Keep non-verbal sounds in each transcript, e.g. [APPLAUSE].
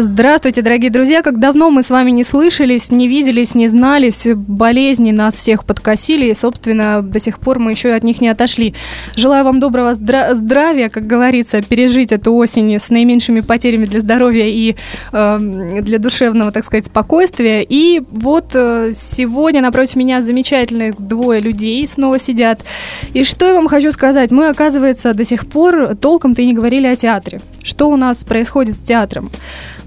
Здравствуйте, дорогие друзья! Как давно мы с вами не слышались, не виделись, не знались, болезни нас всех подкосили, и, собственно, до сих пор мы еще от них не отошли. Желаю вам доброго здра- здравия, как говорится, пережить эту осень с наименьшими потерями для здоровья и э, для душевного, так сказать, спокойствия. И вот э, сегодня напротив меня замечательных двое людей снова сидят. И что я вам хочу сказать? Мы, оказывается, до сих пор толком-то и не говорили о театре. Что у нас происходит с театром?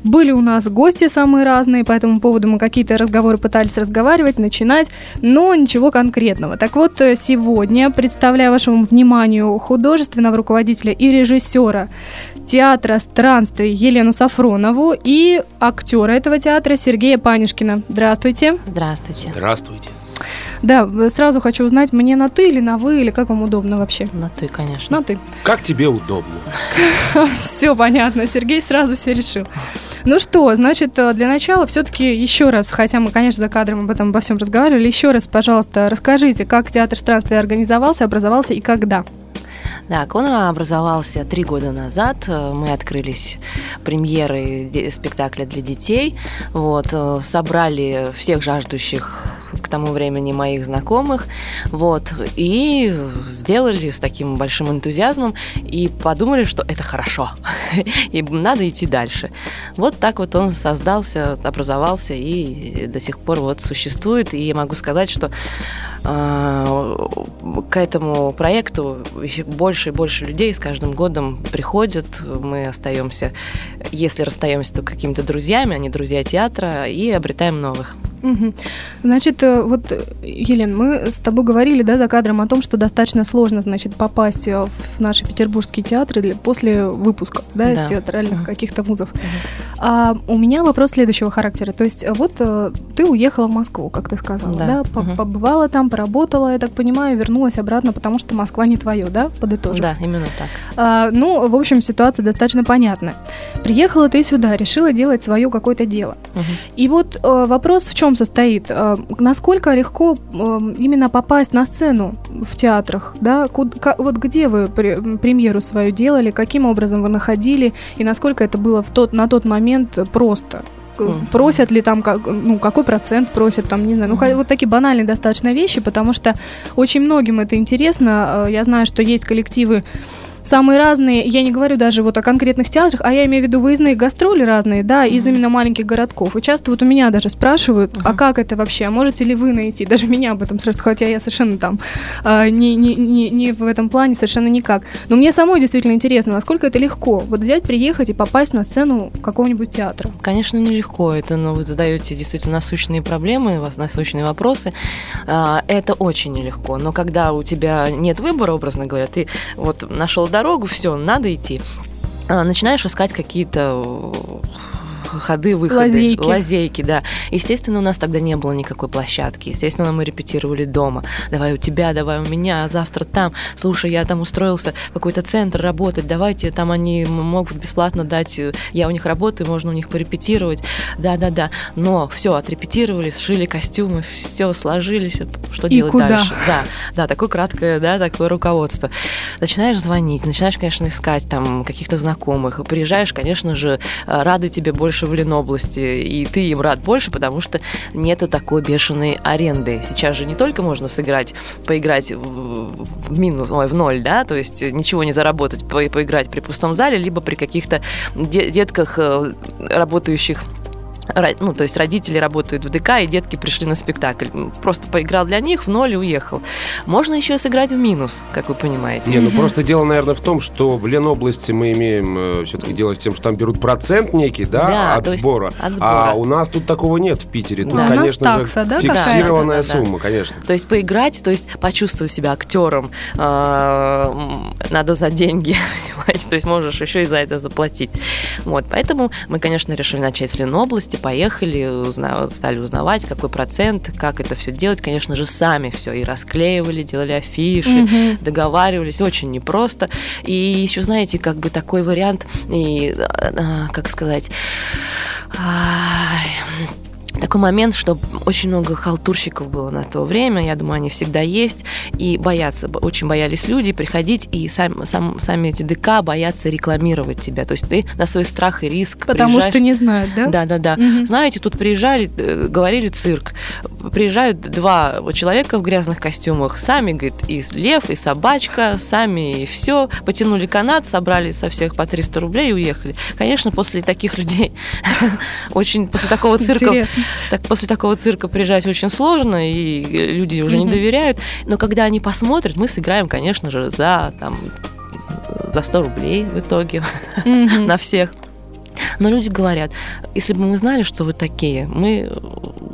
Были у нас гости самые разные, по этому поводу мы какие-то разговоры пытались разговаривать, начинать, но ничего конкретного. Так вот, э, сегодня представляю вашему вниманию художественного руководителя и режиссера театра странствий Елену Сафронову и актера этого театра Сергея Панишкина. Здравствуйте. Здравствуйте. Здравствуйте. Да, сразу хочу узнать, мне на ты или на вы, или как вам удобно вообще? На ты, конечно. На ты. Как тебе удобно? [LAUGHS] Все понятно, Сергей сразу все решил. Ну что, значит, э, для начала все-таки еще раз, хотя мы, конечно, за кадром об этом обо всем разговаривали, еще раз, пожалуйста, расскажите, как театр странствия организовался, образовался и когда? Да, Кона образовался три года назад. Э, мы открылись премьерой спектакля для детей. Вот, э, собрали всех жаждущих к тому времени моих знакомых, вот, и сделали с таким большим энтузиазмом и подумали, что это хорошо, [LAUGHS] и надо идти дальше. Вот так вот он создался, образовался и до сих пор вот существует, и я могу сказать, что э, к этому проекту больше и больше людей с каждым годом приходят, мы остаемся, если расстаемся, то какими-то друзьями, а друзья театра, и обретаем новых. Угу. Значит, э, вот, Елена, мы с тобой говорили, да, за кадром о том, что достаточно сложно, значит, попасть в наши петербургские театры для, после выпуска, да, да. из театральных угу. каких-то вузов. Угу. А у меня вопрос следующего характера. То есть, вот э, ты уехала в Москву, как ты сказала, да, да? Угу. побывала там, поработала, я так понимаю, вернулась обратно, потому что Москва не твое, да, подытожим? Да, именно так. А, ну, в общем, ситуация достаточно понятная. Приехала ты сюда, решила делать свое какое-то дело. Угу. И вот э, вопрос в чем чем состоит? Э, насколько легко эм, именно попасть на сцену в театрах? Да? Вот где вы премьеру свою делали, каким образом вы находили, и насколько это было в тот, на тот момент просто? просят ли там, как, ну, какой процент просят, там, не знаю, ну, вот такие банальные достаточно вещи, потому что очень многим это интересно. Э, я знаю, что есть коллективы самые разные, я не говорю даже вот о конкретных театрах, а я имею в виду выездные гастроли разные, да, из именно маленьких городков. И часто вот у меня даже спрашивают, а как это вообще, а можете ли вы найти? Даже меня об этом спрашивают, хотя я совершенно там а, не, не, не, не в этом плане совершенно никак. Но мне самой действительно интересно, насколько это легко, вот взять, приехать и попасть на сцену какого-нибудь театра. Конечно, нелегко, это, но ну, вы задаете действительно насущные проблемы, насущные вопросы, а, это очень нелегко, но когда у тебя нет выбора, образно говоря, ты вот нашел дорогу, все, надо идти. А, начинаешь искать какие-то ходы, выходы, лазейки. лазейки, да. Естественно, у нас тогда не было никакой площадки. Естественно, мы репетировали дома. Давай у тебя, давай у меня, а завтра там. Слушай, я там устроился в какой-то центр работать, давайте, там они могут бесплатно дать, я у них работаю, можно у них порепетировать. Да-да-да. Но все, отрепетировали, сшили костюмы, все сложились, что И делать куда? дальше? Да, да, такое краткое, да, такое руководство. Начинаешь звонить, начинаешь, конечно, искать там каких-то знакомых. Приезжаешь, конечно же, рады тебе больше в Ленобласти, и ты им рад больше, потому что нету такой бешеной аренды. Сейчас же не только можно сыграть, поиграть в, в минус, ой, в ноль, да, то есть ничего не заработать, по, поиграть при пустом зале, либо при каких-то детках, э, работающих ну, то есть родители работают в ДК, и детки пришли на спектакль. Просто поиграл для них, в ноль и уехал. Можно еще сыграть в минус, как вы понимаете. Не, ну просто дело, наверное, в том, что в Ленобласти мы имеем э, все-таки дело с тем, что там берут процент некий, да, да от, сбора. от сбора. А у нас тут такого нет в Питере. Тут, да. конечно такса, же, да, фиксированная да, да, да, сумма, конечно. То есть поиграть, то есть почувствовать себя актером э, надо за деньги, [LAUGHS] то есть можешь еще и за это заплатить. Вот, поэтому мы, конечно, решили начать с Ленобласти, вместе поехали, узна- стали узнавать, какой процент, как это все делать. Конечно же, сами все и расклеивали, делали афиши, Мгм. договаривались, очень непросто. И еще, знаете, как бы такой вариант, и, а, как сказать, ай, такой момент, что очень много халтурщиков было на то время, я думаю, они всегда есть, и боятся, бо- очень боялись люди приходить, и сам, сам- сами эти ДК боятся рекламировать тебя, то есть ты на свой страх и риск Потому приезжаешь- что не знают, да? да, да, да. Мгм. Знаете, тут приезжали, э, говорили цирк. Приезжают два человека в грязных костюмах. Сами, говорит, и лев, и собачка, сами и все. Потянули канат, собрали со всех по 300 рублей и уехали. Конечно, после таких людей [LAUGHS] очень, после такого цирка, Интересно. Так, после такого цирка приезжать очень сложно, и э, люди уже не доверяют. Но когда они посмотрят, мы сыграем, конечно же, за там за 100 рублей в итоге [LAUGHS] на всех. Но люди говорят, если бы мы знали, что вы такие, мы,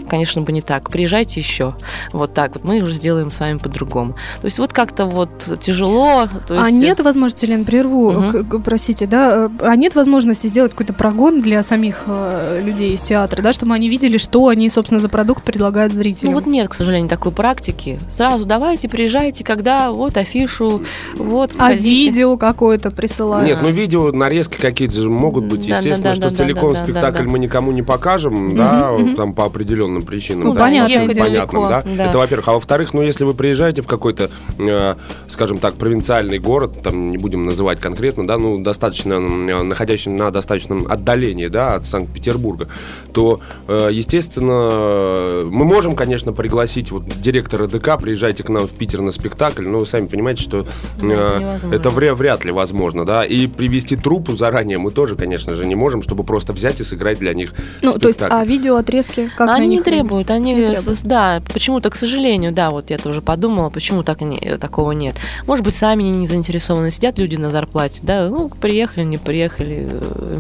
конечно, бы не так. Приезжайте еще. Вот так вот. Мы уже сделаем с вами по-другому. То есть вот как-то вот тяжело. То А есть, нет возможности, Лен, прерву, к- простите, да, а нет возможности сделать какой-то прогон для самих э, людей из театра, да, чтобы они видели, что они, собственно, за продукт предлагают зрителям? Ну вот нет, к сожалению, такой практики. Сразу давайте, приезжайте, когда, вот афишу, вот а сходите. видео какое-то присылают? Нет, ну видео, нарезки какие-то же могут быть. Да, Естественно, да, что да, да, целиком да, да, спектакль да. мы никому не покажем, да, там по определенным причинам. Ну, да, дело. понятным, да. Да. Это во-первых. А во-вторых, ну если вы приезжаете в какой-то, э, скажем так, провинциальный город, там не будем называть конкретно, да, ну достаточно э, находящийся на достаточном отдалении, да, от Санкт-Петербурга, то, э, естественно, мы можем, конечно, пригласить вот директора ДК, приезжайте к нам в Питер на спектакль, но вы сами понимаете, что это э, невозможно. это вря- вряд ли возможно, да, и привести труппу заранее мы тоже, конечно же, не можем, чтобы просто взять и сыграть для них Ну, то есть, спектакль. а видео отрезки как они не требуют, они, Не требуют. да, почему-то, к сожалению, да, вот я тоже подумала, почему так они, э, такого нет. Может быть, сами не заинтересованы, сидят люди на зарплате, да, ну, приехали, не приехали,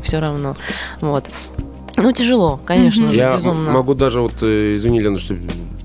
все равно, вот. Ну, тяжело, конечно, Мгм. же, Я безумно. могу даже, вот, э, извини, Лена, что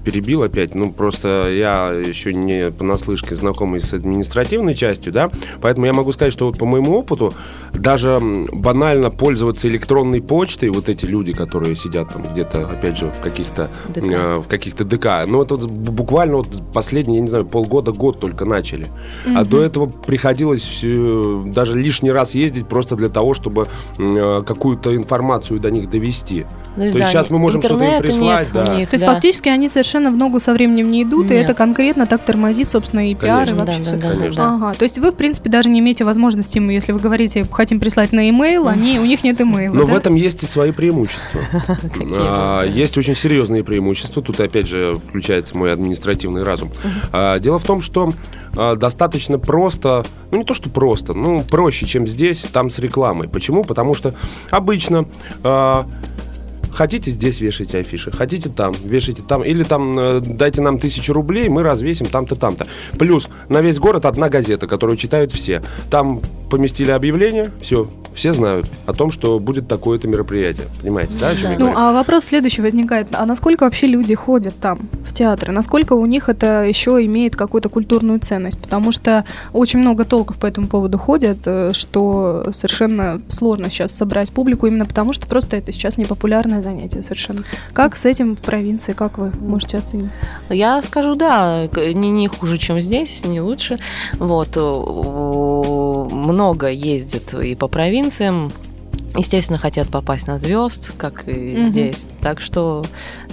перебил опять, ну, просто я еще не понаслышке знакомый с административной частью, да, поэтому я могу сказать, что вот по моему опыту даже банально пользоваться электронной почтой, вот эти люди, которые сидят там где-то, опять же, в каких-то ДК. э, в каких-то ДК, ну, это вот буквально вот последние, я не знаю, полгода, год только начали. А до этого приходилось э, даже лишний раз ездить просто для того, чтобы э, какую-то информацию до них довести. Ну, То да, есть сейчас мы можем что-то им прислать, да. них, То есть да. фактически они совершенно в ногу со временем не идут, и Нет. это конкретно так тормозит, собственно, и пиар, и вообще Да, всё. да, да, Конечно. да. Ага, то есть вы, в принципе, даже не имеете возможности, ему, если вы говорите, хотим прислать на e-mail, они, у них нет имейла, Но да? в этом есть и свои преимущества. [LAUGHS] А, Есть очень серьезные преимущества. Тут опять же включается мой административный разум. А, Дело в том, что а, достаточно просто, ну не то что просто, ну проще, чем здесь, там с рекламой. Почему? Потому что обычно Хотите здесь вешайте афиши, хотите там, вешайте там, или там э, дайте нам тысячу рублей, мы развесим там-то, там-то. Плюс на весь город одна газета, которую читают все. Там поместили объявление, все, все знают о том, что будет такое-то мероприятие. Понимаете, да, о чем я Ну, говорю? а вопрос следующий возникает. А насколько вообще люди ходят там, в театры? Насколько у них это еще имеет какую-то культурную ценность? Потому что очень много толков по этому поводу ходят, э, что совершенно сложно сейчас собрать публику, именно потому что просто это сейчас непопулярное занятие совершенно. Как с этим в провинции, как вы можете оценить? Я скажу, да, не, не хуже, чем здесь, не лучше. Вот, много ездят и по провинциям. Естественно, хотят попасть на звезд, как и Мгм. здесь. Так что,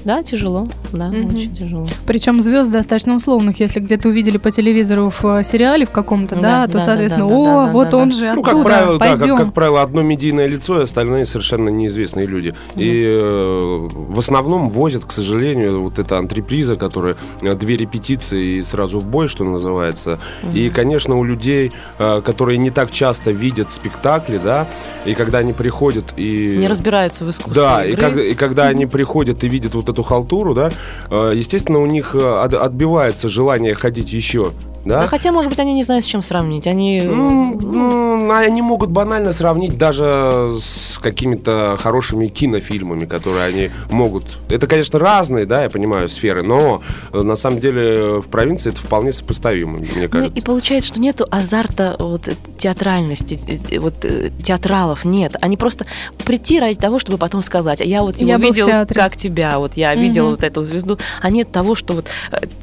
да, тяжело, да, Мгм. очень тяжело. Причем звезд достаточно условных. Если где-то увидели по телевизору в э, сериале в каком-то, да, Да, то, да, соответственно, да, да, о, да, вот да, он да. же Ну, оттуда, как правило, да, пойдем. как, как правило, одно медийное лицо, и остальные совершенно неизвестные люди. И э, в основном возят, к сожалению, вот это антреприза, которая э, две репетиции и сразу в бой, что называется. И, конечно, у людей, э, которые не так часто видят спектакли, да, и когда они приходят и... Не разбираются в искусстве Да, и, игры. как- и когда они приходят и видят вот эту халтуру, да, э, естественно, у них э, от- отбивается желание ходить еще Да? да, хотя, может быть, они не знают, с чем сравнить. Они, ну, ну, они могут банально сравнить даже с какими-то хорошими кинофильмами, которые они могут. Это, конечно, разные, да, я понимаю, сферы, но э, на самом деле в провинции это вполне сопоставимо, мне кажется. Ну, и получается, что нету азарта вот, театральности, вот театралов нет. Они просто прийти ради того, чтобы потом сказать, а я вот его я видел как тебя, вот я угу. видел вот эту звезду, а нет того, что вот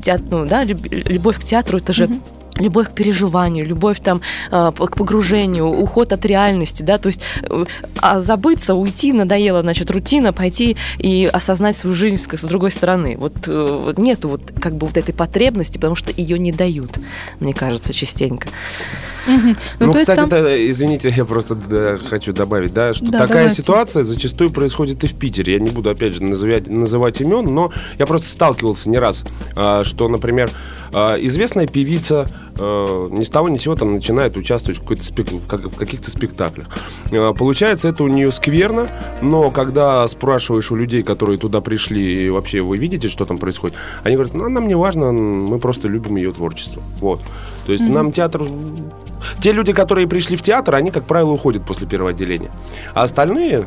театр, ну, да, любовь к театру это же угу любовь к переживанию, любовь там э, к погружению, уход от реальности, да, то есть э, а забыться, уйти надоело, значит, рутина, пойти и осознать свою жизнь с, другой стороны. Вот, э, вот нету вот как бы вот этой потребности, потому что ее не дают, мне кажется, частенько. Угу. Ну, ну кстати, там... это, извините, я просто да, хочу добавить, да, что да, такая давайте. ситуация зачастую происходит и в Питере. Я не буду, опять же, называть, называть имен, но я просто сталкивался не раз, а, что, например, известная певица а, ни с того ни с сего там начинает участвовать в, в каких-то спектаклях. Получается, это у нее скверно, но когда спрашиваешь у людей, которые туда пришли, и вообще вы видите, что там происходит, они говорят, ну, нам не важно, мы просто любим ее творчество. Вот. То есть mm-hmm. нам театр те люди, которые пришли в театр, они, как правило, уходят после первого отделения. А остальные,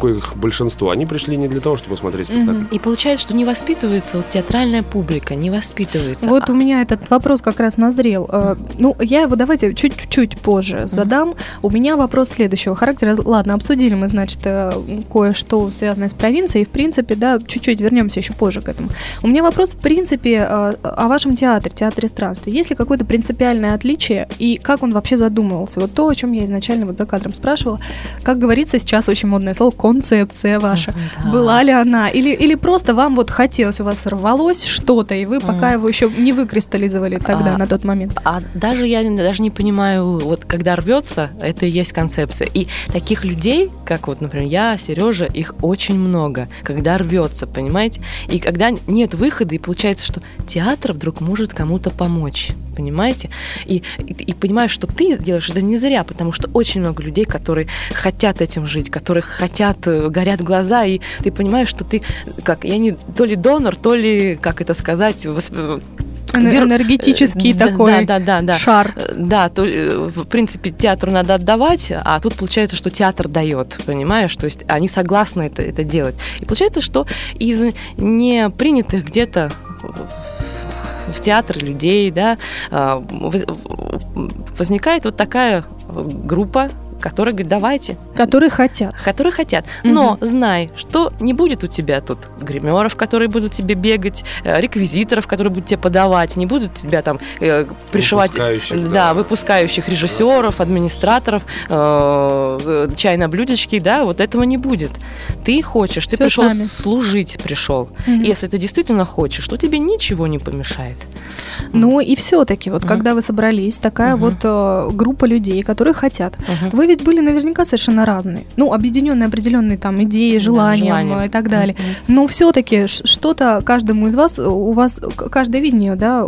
коих большинство, они пришли не для того, чтобы смотреть спектакль. И получается, что не воспитывается вот театральная публика, не воспитывается. Вот а... у меня этот вопрос как раз назрел. Э, ну, я его давайте чуть-чуть позже задам. У меня вопрос следующего характера. Ладно, обсудили мы, значит, э, кое-что связанное с провинцией. В принципе, да, чуть-чуть вернемся еще позже к этому. У меня вопрос, в принципе, э, о вашем театре, театре странствий. Есть ли какое-то принципиальное отличие и как он вообще задумывался? Вот то, о чем я изначально вот за кадром спрашивала. Как говорится, сейчас очень модное слово концепция ваша. Да. Была ли она? Или, или просто вам вот хотелось, у вас рвалось что-то, и вы пока mm. его еще не выкристаллизовали тогда, а, на тот момент? А даже я даже не понимаю, вот когда рвется, это и есть концепция. И таких людей, как вот, например, я, Сережа, их очень много, когда рвется, понимаете? И когда нет выхода, и получается, что театр вдруг может кому-то помочь понимаете? И, и, и понимаешь, что ты делаешь это не зря, потому что очень много людей, которые хотят этим жить, которых хотят, э, горят глаза, и ты понимаешь, что ты, как, я не то ли донор, то ли, как это сказать, восп энергетический да, такой да, да, да, шар. Да, то, э, в принципе, театру надо отдавать, а тут получается, что театр дает, понимаешь? То есть они согласны это, это делать. И получается, что из непринятых где-то в театр людей, да, а, возникает вот такая группа которые говорят, давайте. Которые хотят. Которые хотят. Но угу. знай, что не будет у тебя тут гримеров, которые будут тебе бегать, э, реквизиторов, которые будут тебе подавать, не будут тебя там э, пришивать... Выпускающих, да, да, выпускающих режиссеров, администраторов, э, э, чай на блюдечке, да, вот этого не будет. Ты хочешь, ты Все пришел сами. служить, пришел. Угу. Если ты действительно хочешь, то тебе ничего не помешает. Ну и все-таки, вот угу. когда вы собрались, такая угу. вот э, группа людей, которые хотят, угу. вы ведь были наверняка совершенно разные. Ну, объединенные определенные там идеи, желанием да, и так далее. Mm-hmm. Но все-таки что-то каждому из вас, у вас каждое видение, да,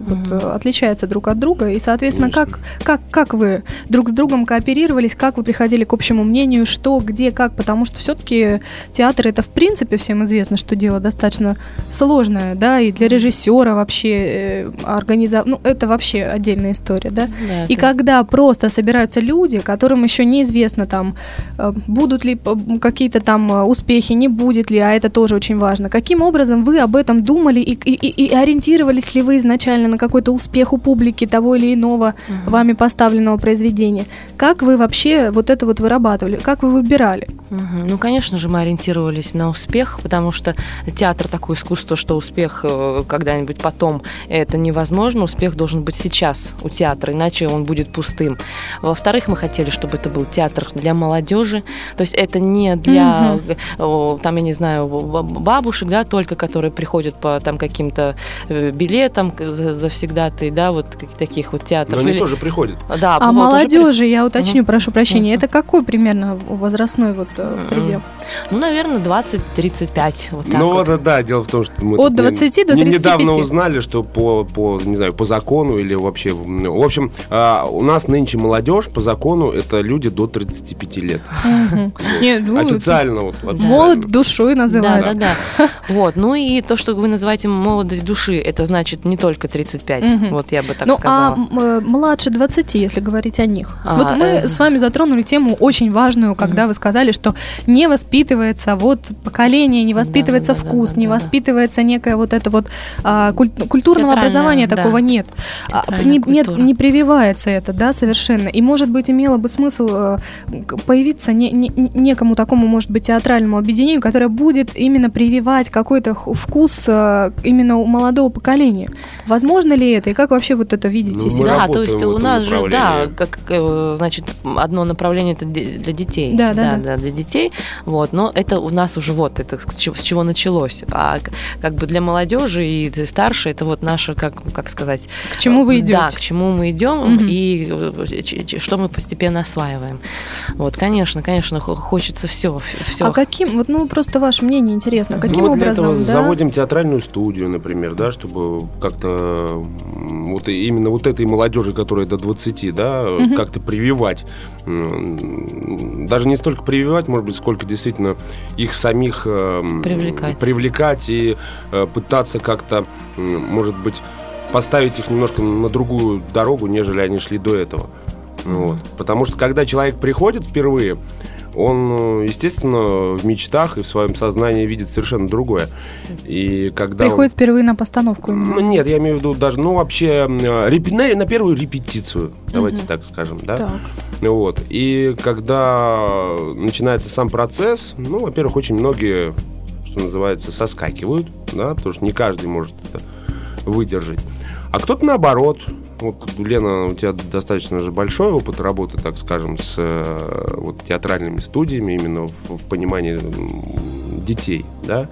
вот, mm-hmm. отличается друг от друга. И, соответственно, как, как, как вы друг с другом кооперировались, как вы приходили к общему мнению, что, где, как, потому что все-таки театр это в принципе всем известно, что дело достаточно сложное, да, и для режиссера вообще э, организовать, ну, это вообще отдельная история, да. да и это... когда просто собираются люди, которым еще неизвестно там, э, будут ли какие-то там э, успехи, не будет ли, а это тоже очень важно. Каким образом вы об этом думали и, и, и ориентировались ли вы изначально на какой-то успех у публики того или иного угу. вами поставленного произведения? Как вы вообще вот это вот вырабатывали? Как вы выбирали? Угу. Ну, конечно же, мы ориентировались на успех, потому что театр такое искусство, что успех э, когда-нибудь потом это невозможно. Успех должен быть сейчас у театра, иначе он будет пустым. Во-вторых, мы хотели чтобы это был театр для молодежи. То есть это не для, угу. там, я не знаю, бабушек, да, только которые приходят по там каким-то э, билетам завсегда-то, да, вот таких вот театров. Но они Или... тоже приходят. Да, а молодежи, при... я уточню, угу. прошу прощения, угу. это какой примерно возрастной вот угу. предел? Ну, наверное, 20-35. Вот так ну вот. вот, да, дело в том, что мы От тут не- 20 до не- 35. недавно узнали, что по, по, не знаю, по закону или вообще... В общем, а, у нас нынче молодежь по закону это люди до 35 лет. Ну, Официально вот. Молод душой называют. Да, да, да. Вот. Ну и то, что вы называете молодость души, это значит не только 35. Мгм. Вот я бы так ну, сказала. а м, э, младше 20, если говорить о них. А, вот мы э. с вами затронули тему очень важную, когда вы сказали, что не воспитывается вот поколение, не воспитывается да, да, вкус, да, не да, да. воспитывается некое вот это вот а, куль- культурного Театральное, образования да. такого нет. А, не, нет, не прививается это, да, совершенно. И, может быть, имело бы смысл э, появиться не, не- не- некому такому, может быть, театральному объединению, которое будет именно прививать какой-то х- вкус э, именно у молодого поколения. Возможно ли это? И как вообще вот это видите Ну, себя? Да, то есть у нас же, да, как, э, значит, одно направление это для детей. Да, да, да. для детей. Вот, но это у нас уже вот, это с чего, с чего началось. А как бы для молодежи и старше, это вот наше, как, как сказать... К чему вы идете? Да, к чему мы идем Мгм. и э, что мы постепенно осваиваем. Вот, конечно, конечно, хо- хочется все, все. А каким, вот, ну, просто ваше мнение интересно, каким Ну, мы для образом, этого да? заводим театральную студию, например, да, чтобы как-то вот именно вот этой молодежи, которая до 20, да, Мгм. как-то прививать. Даже не столько прививать, может быть, сколько действительно их самих эм, Привлекать. привлекать и э, пытаться как-то, может быть, поставить их немножко на другую дорогу, нежели они шли до этого. Вот. Потому что когда человек приходит впервые, он, э, естественно, в мечтах и в своем сознании видит совершенно другое. И когда он- Приходит впервые на постановку. Ну, нет, я имею в виду даже, ну, вообще, э, репи- на, первую репетицию, давайте Мгм. так скажем, да? Так. Вот. И когда начинается сам процесс, ну, во-первых, очень многие, что называется, соскакивают, да, потому что не каждый может это выдержать. А кто-то наоборот. Вот, Лена, у тебя достаточно же большой опыт работы, так скажем, с э, вот, театральными студиями, именно в, в понимании детей, да?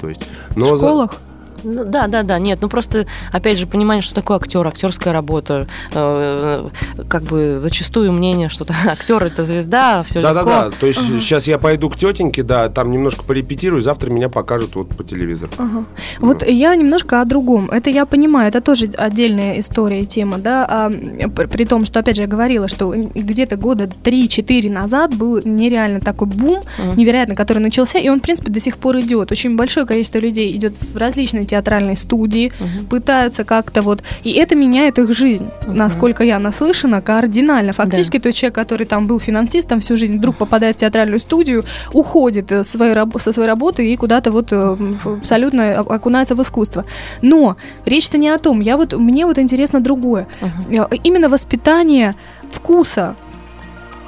То есть, но В за- школах? Ну, да, да, да, нет, ну просто, опять же, понимание, что такое актер, актерская работа, э, как бы зачастую мнение, что [LAUGHS] актер это звезда, все Да, да, легко. да. То есть сейчас я пойду к тетеньке, да, там немножко порепетирую, завтра меня покажут вот по телевизору. Ага. Вот я немножко о другом. Это я понимаю, это тоже отдельная история и тема, да. А, пр- при том, что, опять же, я говорила, что где-то года 3-4 назад был нереально такой бум, Мгм. невероятно, который начался, и он, в принципе, до сих пор идет. Очень большое количество людей идет в различные театральные студии, Мгм. пытаются как-то вот... И это меняет их жизнь, Мгм. насколько я наслышана, кардинально. Фактически тот человек, который там был финансистом всю жизнь, вдруг попадает в театральную студию, уходит э, своей со своей работы и куда-то вот э, абсолютно окунается в искусство. Но речь-то не о том. Я вот, мне вот интересно другое. Э, Именно воспитание вкуса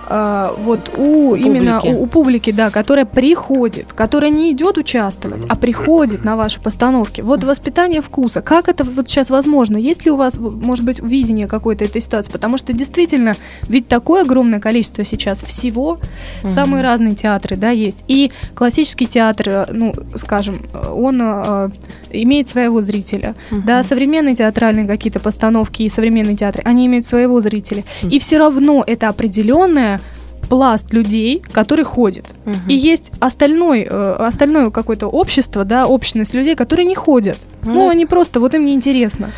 вот у именно Публики. у, у публики, да, которая приходит, которая не идет участвовать, а приходит на ваши постановки. Вот воспитание вкуса. Как это вот сейчас возможно? Есть ли у вас, может быть, видение какой-то этой ситуации? Потому что действительно, ведь такое огромное количество сейчас всего, Мгм. самые разные театры, да, есть. И классический театр, э, ну, скажем, э, он э, имеет своего зрителя. Мгм. Да, современные театральные какие-то постановки и современные театры, они имеют своего зрителя. И все равно это определенная пласт людей, который ходит. Мгм. И есть остальной, э, остальное какое-то общество, да, общность людей, которые не ходят. Ну, Ну, они просто, вот им не интересно.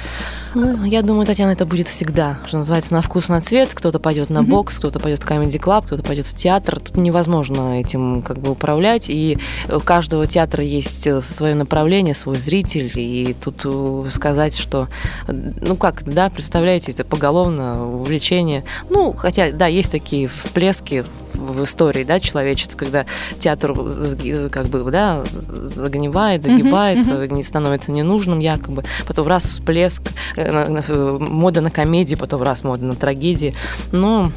Ну, я думаю, Татьяна, это будет всегда, что называется, на вкус, на цвет. Кто-то пойдет на бокс, кто-то пойдет в комедий клаб, кто-то пойдет в театр. Тут невозможно этим как бы управлять. И у каждого театра есть свое направление, свой зритель. И тут э, сказать, что, э, ну как, да, представляете, это поголовно увлечение. Ну, хотя, да, есть такие всплески в истории, да, человечества, когда театр как бы, да, загнивает, загибается, не становится ненужным якобы, потом раз всплеск, э, э, мода на комедии, потом раз мода на трагедии, ну,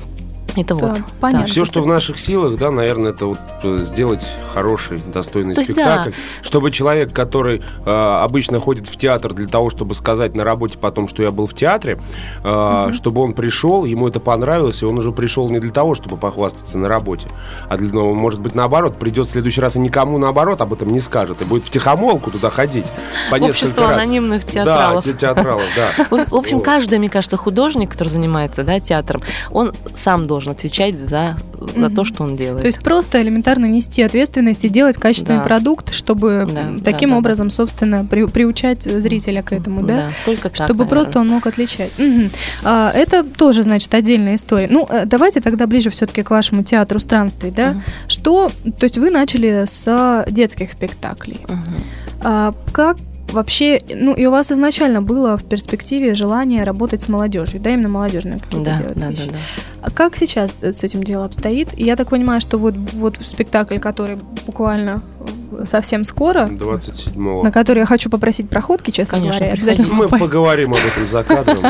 это Да, вот. понятно. Все, что в наших силах, да, наверное, это вот э, сделать хороший, достойный То есть, спектакль, чтобы человек, который э, обычно ходит в театр для того, чтобы сказать на работе потом, что я был в театре, э, чтобы он пришел, ему это понравилось, и он уже пришел не для того, чтобы похвастаться на работе, а для, ну, может быть, наоборот, придет в следующий раз и никому наоборот об этом не скажет, и будет в тихомолку туда ходить Общество раз. анонимных Да, театралов. те- театралов, да. [LAUGHS] В общем, каждый, мне кажется, художник, который занимается да, театром, он сам должен должен отвечать за, за то, что он делает. То есть просто элементарно нести ответственность и делать качественный да. продукт, чтобы да, таким да, образом, да. собственно, при, приучать зрителя к этому, да? Да, только так, Чтобы наверное. просто он мог отличать. Угу. А, это тоже, значит, отдельная история. Ну, э, давайте тогда ближе все-таки к вашему театру странствий, да? Угу. Что, то есть вы начали с детских спектаклей. Угу. А, как вообще, ну и у вас изначально было в перспективе желание работать с молодежью, да, именно молодежные какие-то да, делать да, вещи. Да, да. А как сейчас с этим дело обстоит? Я так понимаю, что вот, вот спектакль, который буквально совсем скоро. 27-го. На который я хочу попросить проходки, честно Конечно, говоря. Обязательно Мы попасть. поговорим об этом за кадром.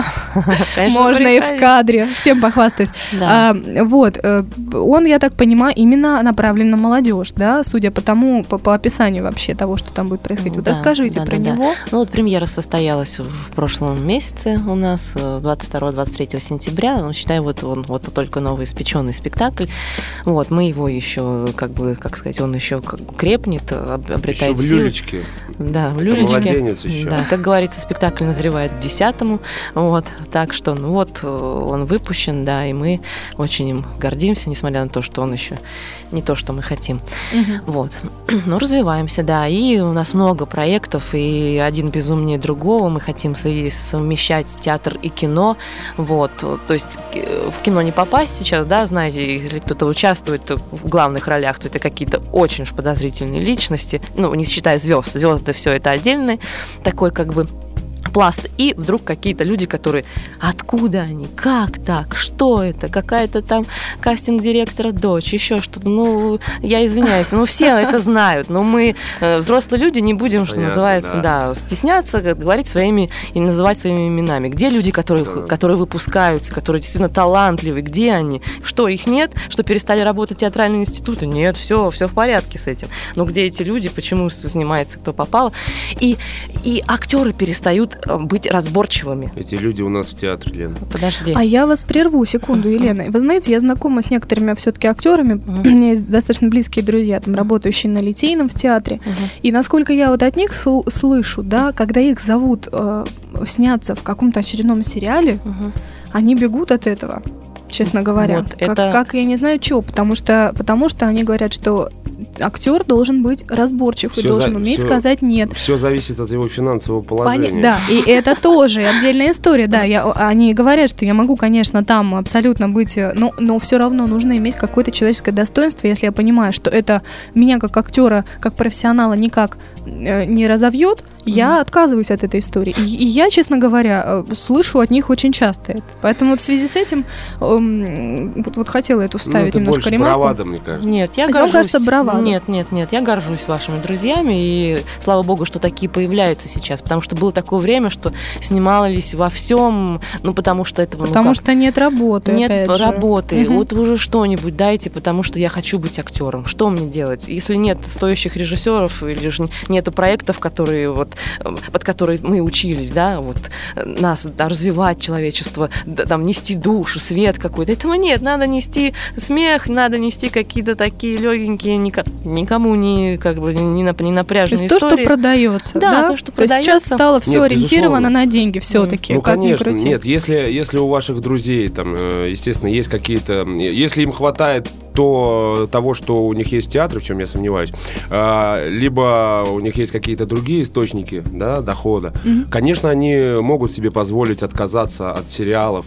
[LAUGHS] Можно и в кадре. Всем похвастаюсь. А, вот. Э, он, я так понимаю, именно направлен на молодежь, да, судя по тому, по, описанию вообще того, что там будет происходить. Вот расскажите про него. Ну вот премьера состоялась в прошлом месяце у нас, 22-23 э, сентября. Ну, считаю, вот он вот только новый испеченный спектакль. Вот, мы его еще, как бы, как сказать, он еще крепнет, обретает еще в люлечке. Да, в люлечке. Младенец еще. Да, как говорится, спектакль назревает к десятому. Вот, так что, ну вот, э, он выпущен, да, и мы очень им гордимся, несмотря на то, что он еще не то, что мы хотим. Угу. Вот. [CLEARS THROAT] Ну, развиваемся, да. И у нас много проектов, и один безумнее другого. Мы хотим совмещать театр и кино. Вот. То есть э, в кино не попасть сейчас, да, знаете, если кто-то участвует в главных ролях, то это какие-то очень уж подозрительные личности. Ну, не считая звезд. Звезды все это отдельный такой как бы пласт. И вдруг какие-то люди, которые откуда они, как так, что это, какая-то там кастинг-директора дочь, еще что-то. Ну, я извиняюсь, ну все это [LAUGHS] знают, но мы, э, взрослые люди, не будем, что Понятно, называется, да. да, стесняться, говорить своими и называть своими именами. Где люди, которые, да. которые выпускаются, которые действительно талантливые, где они? Что, их нет? Что перестали работать театральные институты? Нет, все, все в порядке с этим. Но где эти люди, почему снимается кто попало? И, и актеры перестают Э, быть разборчивыми. Эти люди у нас в театре, Лена. Подожди. А я вас прерву секунду, Елена. Вы знаете, я знакома с некоторыми все-таки актерами. Uh-huh. У меня есть достаточно близкие друзья, там, работающие на Литейном в театре. Uh-huh. И насколько я вот от них сл- слышу, да, когда их зовут э, сняться в каком-то очередном сериале, uh-huh. они бегут от этого честно говоря. Вот, как, это... как я не знаю чего, потому что, потому что они говорят, что актер должен быть разборчив все и должен за... уметь все... сказать нет. Все зависит от его финансового положения. Пон... Да, и [LAUGHS] это тоже отдельная история, да. Я, они говорят, что я могу, конечно, там абсолютно быть, э, но, но все равно нужно иметь какое-то человеческое достоинство, если я понимаю, что это меня как актера, как профессионала никак э, не разовьет, я mm-hmm. отказываюсь от этой истории. И, и я, честно говоря, э, слышу от них очень часто это. Поэтому вот в связи с этим эм, вот, вот хотела эту вставить ну, это немножко ремарку. бравада, мне кажется. Нет, я а горжусь. кажется, бравада. Нет, нет, нет, я горжусь вашими друзьями, и слава богу, что такие появляются сейчас, потому что было такое время, что снимались во всем, ну, потому что это... Ну, потому ну, что нет работы, Нет работы. Угу. Вот уже что-нибудь дайте, потому что я хочу быть актером. Что мне делать? Если нет стоящих режиссеров или же нету проектов, которые вот под которые мы учились, да, вот нас да, развивать человечество, да, там нести душу, свет какой-то. Этого нет, надо нести смех, надо нести какие-то такие легенькие, никому не как бы не, не напряженные то есть истории. то, что продается, да, да? то, что то продается. сейчас стало все нет, ориентировано безусловно. на деньги все-таки. Ну, конечно, нет, если если у ваших друзей там, э, естественно, есть какие-то, если им хватает то того, что у них есть театр, в чем я сомневаюсь, а, либо у них есть какие-то другие источники да, дохода, угу. конечно, они могут себе позволить отказаться от сериалов.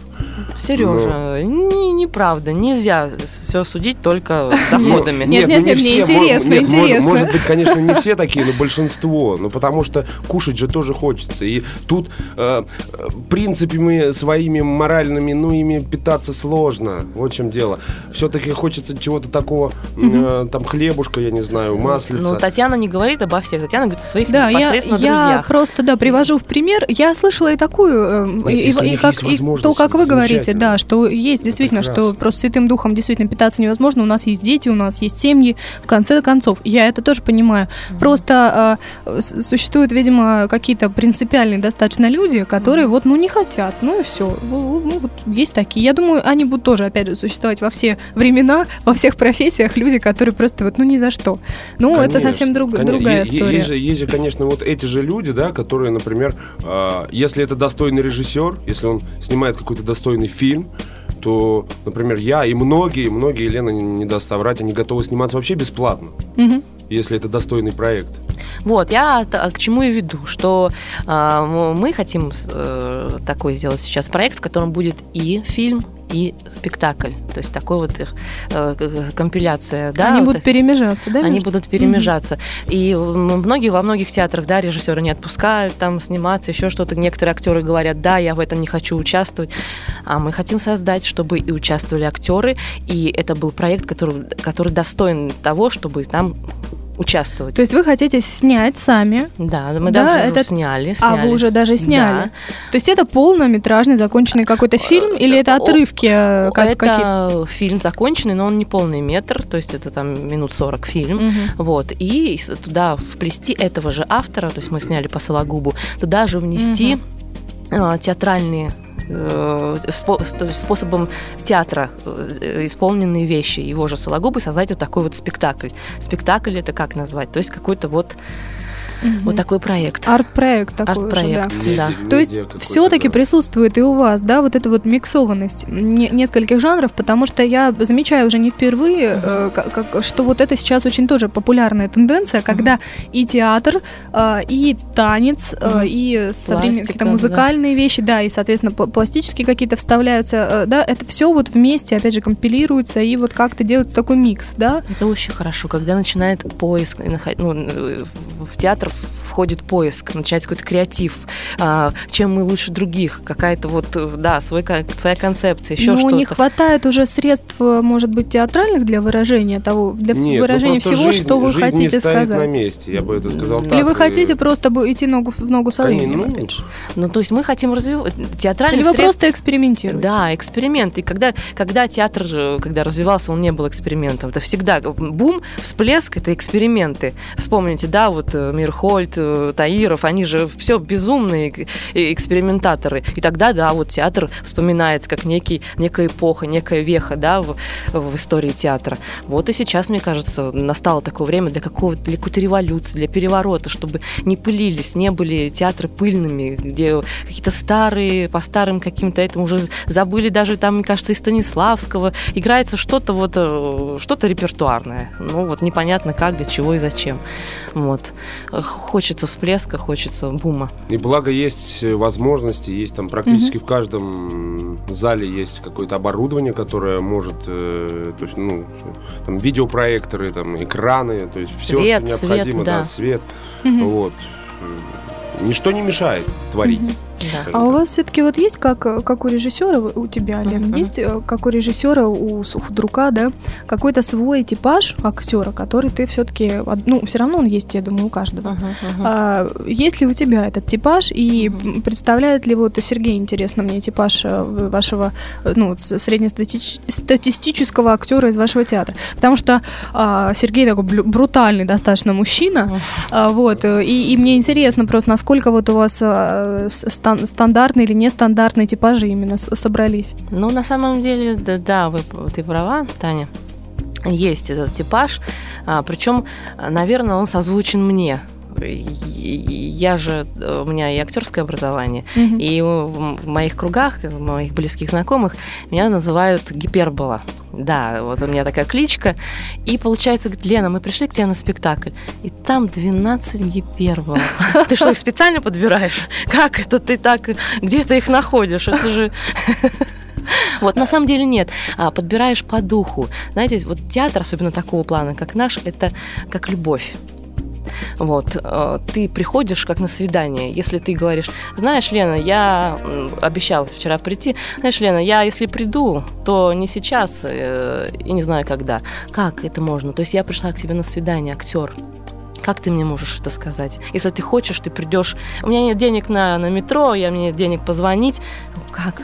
Сережа, но... не, неправда. Нельзя все судить только [LAUGHS] доходами. Нет, нет, нет, мне интересно, интересно. Может быть, конечно, не все такие, но большинство. Ну, потому что кушать же тоже хочется. И тут э, принципами своими моральными, ну, ими питаться сложно. Вот в чем дело. Все-таки хочется чего-то такого, э, там хлебушка, я не знаю, маслица. Ну, Татьяна не говорит обо всех, Татьяна говорит о своих да, непосредственно я, друзьях. Я просто, да, привожу в пример. Я слышала и такую, э, и, и, как, и то, как вы говорите, да, что есть действительно, Прекрасно. что просто Святым Духом действительно питаться невозможно. У нас есть дети, у нас есть семьи, в конце концов. Я это тоже понимаю. Mm-hmm. Просто э, существуют, видимо, какие-то принципиальные достаточно люди, которые mm-hmm. вот, ну, не хотят, ну и все. Ну, вот есть такие. Я думаю, они будут тоже, опять же, существовать во все времена, во всех профессиях люди, которые просто вот, ну, ни за что. Ну, конечно, это совсем друг, конечно. другая есть, история. Есть же, есть же, конечно, вот эти же люди, да, которые, например, э, если это достойный режиссер, если он снимает какой-то достойный фильм, что, например, я и многие, многие, Лена не даст соврать, они готовы сниматься вообще бесплатно, угу. Если это достойный проект. Вот, я к чему и веду, что э, мы хотим э, такой сделать сейчас проект, в котором будет и фильм, и спектакль. То есть такой вот их э, компиляция. Да, они вот, будут перемежаться, да? Они между? будут перемежаться. Mm-hmm. И многие во многих театрах, да, режиссеры не отпускают там сниматься, еще что-то. Некоторые актеры говорят, да, я в этом не хочу участвовать. А мы хотим создать, чтобы и участвовали актеры, и это был проект, который, который достоин того, чтобы там участвовать. То есть вы хотите снять сами? Да, мы да, даже это... сняли, сняли. А, вы уже даже сняли? Да. То есть это полнометражный законченный какой-то фильм э, или это отрывки? Э, как, это какие фильм законченный, но он не полный метр, то есть это там минут 40 фильм. Угу. Вот, и туда вплести этого же автора, то есть мы сняли по Сологубу, туда же внести угу. театральные Э, способом театра э, исполненные вещи его же Сологубы создать вот такой вот спектакль. Спектакль это как назвать? То есть какой-то вот Угу. Вот такой проект. Арт-проект такой Арт-проект, уже, да. да. То есть все-таки да. присутствует и у вас, да, вот эта вот миксованность не, нескольких жанров, потому что я замечаю уже не впервые, угу. э, как, как, что вот это сейчас очень тоже популярная тенденция, когда угу. и театр, э, и танец, угу. э, и современные какие-то музыкальные да. вещи, да, и, соответственно, пластические какие-то вставляются, э, да, это все вот вместе, опять же, компилируется, и вот как-то делается такой микс, да? Это очень хорошо, когда начинает поиск, ну, э, в театр входит поиск, начинается какой-то креатив, а, чем мы лучше других, какая-то вот, да, свой, своя концепция, еще что-то. Но не хватает уже средств, может быть, театральных для выражения того, для Нет, ну выражения ну всего, жизнь, что вы жизнь хотите не сказать. на месте, я бы это сказал Или так. вы хотите просто идти ногу в ногу со временем, ну, опять же. Ну, то есть мы хотим развивать театральный Или вы средств... просто экспериментируете. Да, эксперимент. И когда, когда театр, когда развивался, он не был экспериментом. Это всегда бум, всплеск, это эксперименты. Вспомните, да, вот э, Мирхольд, Э, Таиров, они же все безумные экспериментаторы. И тогда, да, вот театр вспоминается как некий, некая эпоха, некая веха, да, в, в истории театра. Вот и сейчас, мне кажется, настало такое время для какого-то, для какой-то революции, для переворота, чтобы не пылились, не были театры пыльными, где какие-то старые, по старым каким-то этим уже забыли даже там, мне кажется, и Станиславского. Играется что-то вот, э, что-то репертуарное. Ну вот непонятно как, для чего и зачем. Вот. Хочется всплеска, хочется бума. И благо есть возможности, есть там практически угу. в каждом зале есть какое-то оборудование, которое может, э, то есть, ну, там видеопроекторы, там экраны, то есть все, свет, что необходимо, свет, да. да, свет, угу. вот. Ничто не мешает творить. Угу. Да. А у вас все-таки вот есть, как, как у режиссера, у тебя, Лен, uh-huh. есть, э, как у режиссера, у Сухдрука, да, какой-то свой типаж актера, который ты все-таки, ну, все равно он есть, я думаю, у каждого. Uh-huh, uh-huh. А, есть ли у тебя этот типаж, и uh-huh. представляет ли вот Сергей, интересно мне, типаж э, вашего, э, ну, среднестатистического актера из вашего театра? Потому что а, Сергей такой брутальный достаточно мужчина, uh-huh. а, вот, и, и мне интересно просто, насколько вот у вас стан- стандартные или нестандартные типажи именно собрались? Ну, на самом деле, да, да вы, ты права, Таня. Есть этот типаж, а, причем, наверное, он созвучен мне я же, у меня и актерское образование, mm-hmm. и в моих кругах, в моих близких знакомых меня называют гипербола. Да, вот у меня такая кличка. И получается, говорит, Лена, мы пришли к тебе на спектакль, и там 12 гипербол. [LAUGHS] Ты что, их специально подбираешь? Как это ты так, где ты их находишь? Это же... [LAUGHS] Вот, на самом деле нет. А, подбираешь по духу. Знаете, вот театр, особенно такого плана, как наш, это как любовь. Вот. Э, ты приходишь как на свидание. Если ты говоришь, знаешь, Лена, я обещала вчера прийти, знаешь, Лена, я если приду, то не сейчас э, и не знаю когда. Как это можно? То есть я пришла к тебе на свидание, актер. Как ты мне можешь это сказать? Если ты хочешь, ты придешь. У меня нет денег на, на метро, я мне нет денег позвонить. Как?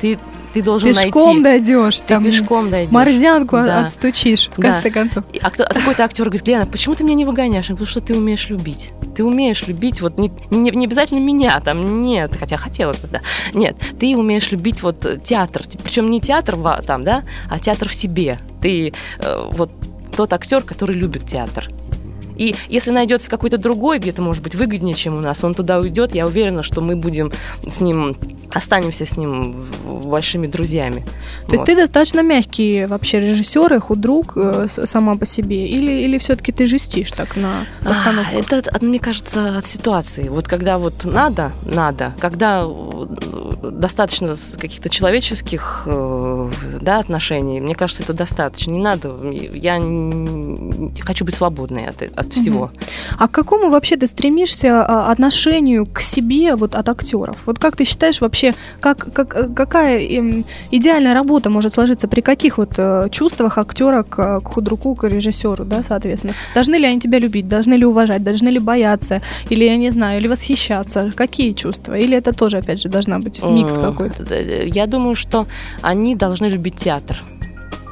Ты ты должен пешком найти. дойдешь, ты там пешком дойдешь. Морзянку да. отстучишь, в да. конце концов. А, кто, а какой-то актер говорит, Лена, почему ты меня не выгоняешь? Потому что ты умеешь любить. Ты умеешь любить, вот не, не, не обязательно меня, там, нет, хотя хотела бы, да. Нет, ты умеешь любить вот театр, причем не театр там, да, а театр в себе. Ты э, вот тот актер, который любит театр. И если найдется какой-то другой, где-то, может быть, выгоднее, чем у нас, он туда уйдет, я уверена, что мы будем с ним, останемся с ним большими друзьями. То вот. есть ты достаточно мягкий вообще режиссер и худрук э, сама по себе? Или, или все-таки ты жестишь так на постановку? А, это, мне кажется, от ситуации. Вот когда вот надо, надо. Когда достаточно каких-то человеческих э, да, отношений, мне кажется, это достаточно. Не надо. Я хочу быть свободной от, от всего. А к какому вообще ты стремишься а, отношению к себе вот от актеров? Вот как ты считаешь вообще, как, как, какая эм, идеальная работа может сложиться при каких вот э, чувствах актера к, к худруку, к режиссеру, да, соответственно? Должны ли они тебя любить, должны ли уважать, должны ли бояться, или, я не знаю, или восхищаться? Какие чувства? Или это тоже, опять же, должна быть микс какой-то? Я думаю, что они должны любить театр.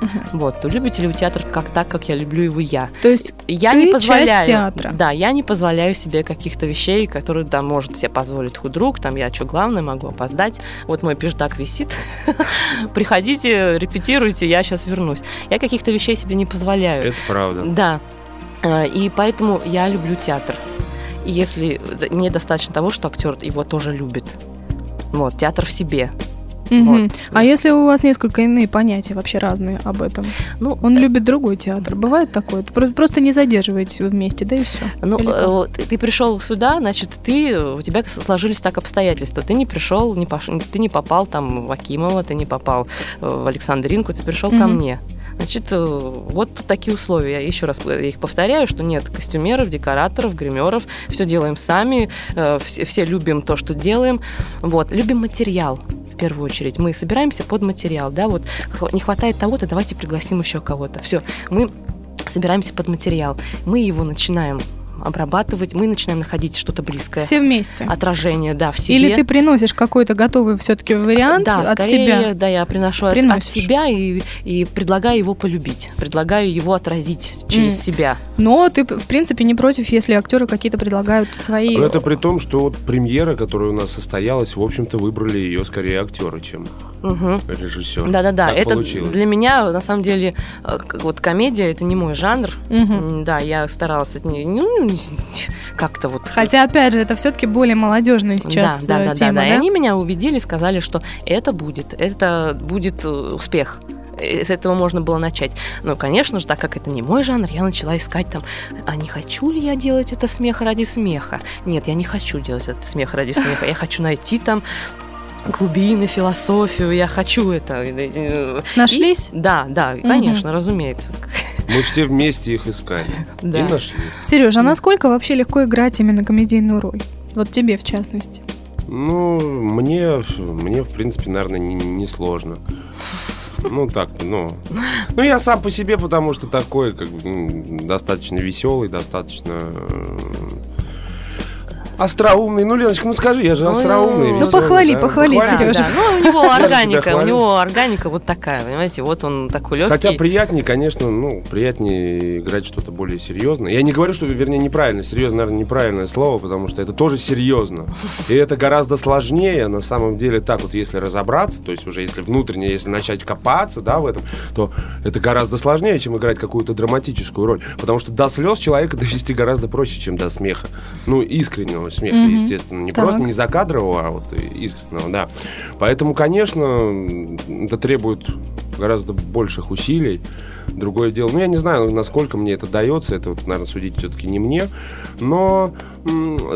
Угу. Вот, любите ли вы театр как так, как я люблю его я? То есть я ты не позволяю, часть театра. Да, я не позволяю себе каких-то вещей, которые да, может себе позволить худрук, там я что главное могу опоздать. Вот мой пиждак висит. [LAUGHS] Приходите, репетируйте, я сейчас вернусь. Я каких-то вещей себе не позволяю. Это правда. Да. А, и поэтому я люблю театр. И если мне достаточно того, что актер его тоже любит. Вот, театр в себе. Угу. Вот. А если у вас несколько иные понятия вообще разные об этом? Ну, он э... любит другой театр. Бывает такое? Просто не задерживаетесь вы вместе, да и все. Ну, э, ты, ты пришел сюда, значит, ты у тебя сложились так обстоятельства. Ты не пришел, не пош... ты не попал там в Акимова, ты не попал в Александринку, ты пришел угу. ко мне. Значит, э, вот такие условия. Я еще раз их повторяю, что нет костюмеров, декораторов, гримеров, все делаем сами, э, все, все любим то, что делаем. Вот, любим материал первую очередь. Мы собираемся под материал, да, вот не хватает того-то, давайте пригласим еще кого-то. Все, мы собираемся под материал. Мы его начинаем обрабатывать, мы начинаем находить что-то близкое. Все вместе. Отражение, да, в себе. Или ты приносишь какой-то готовый все-таки вариант да, от скорее, себя? Да, я приношу от, от себя и, и предлагаю его полюбить, предлагаю его отразить через mm. себя. Но ты, в принципе, не против, если актеры какие-то предлагают свои... Это при том, что вот премьера, которая у нас состоялась, в общем-то, выбрали ее скорее актеры, чем угу. режиссер. Да-да-да, это получилось. для меня, на самом деле, э, вот комедия, это не мой жанр. Угу. Да, я старалась ну, как-то вот. Хотя, опять же, это все-таки более молодежная сейчас да, да, да, тема, да, да, да. И они меня убедили, сказали, что это будет, это будет э, успех с этого можно было начать. Но, конечно же, так как это не мой жанр, я начала искать там, а не хочу ли я делать это смех ради смеха? Нет, я не хочу делать это смех ради смеха. Я хочу найти там глубины, философию, я хочу это. Нашлись? И, да, да, конечно, угу. разумеется. Мы все вместе их искали да. и нашли. Сережа, а насколько вообще легко играть именно комедийную роль? Вот тебе в частности. Ну, мне, мне в принципе, наверное, не, не сложно. Ну, так, ну. Ну, я сам по себе, потому что такой, как бы, достаточно веселый, достаточно э, Остроумный. Ну, Леночка, ну скажи, я же ну, остроумный. Ну, похвали, да? похвали, похвали, Сережа. Да. Ну, у него органика, у него органика вот такая, понимаете, вот он такой легкий. Хотя приятнее, конечно, ну, приятнее играть что-то более серьезное. Я не говорю, что, вернее, неправильно, серьезно, наверное, неправильное слово, потому что это тоже серьезно. И это гораздо сложнее, на самом деле, так вот, если разобраться, то есть уже если внутренне, если начать копаться, да, в этом, то это гораздо сложнее, чем играть какую-то драматическую роль. Потому что до слез человека довести гораздо проще, чем до смеха. Ну, искреннего искреннего смеха, mm-hmm. естественно. Не так. просто не закадрового, а вот искреннего, да. Поэтому, конечно, это требует гораздо больших усилий. Другое дело, ну, я не знаю, насколько мне это дается, это, вот, наверное, судить все-таки не мне. Но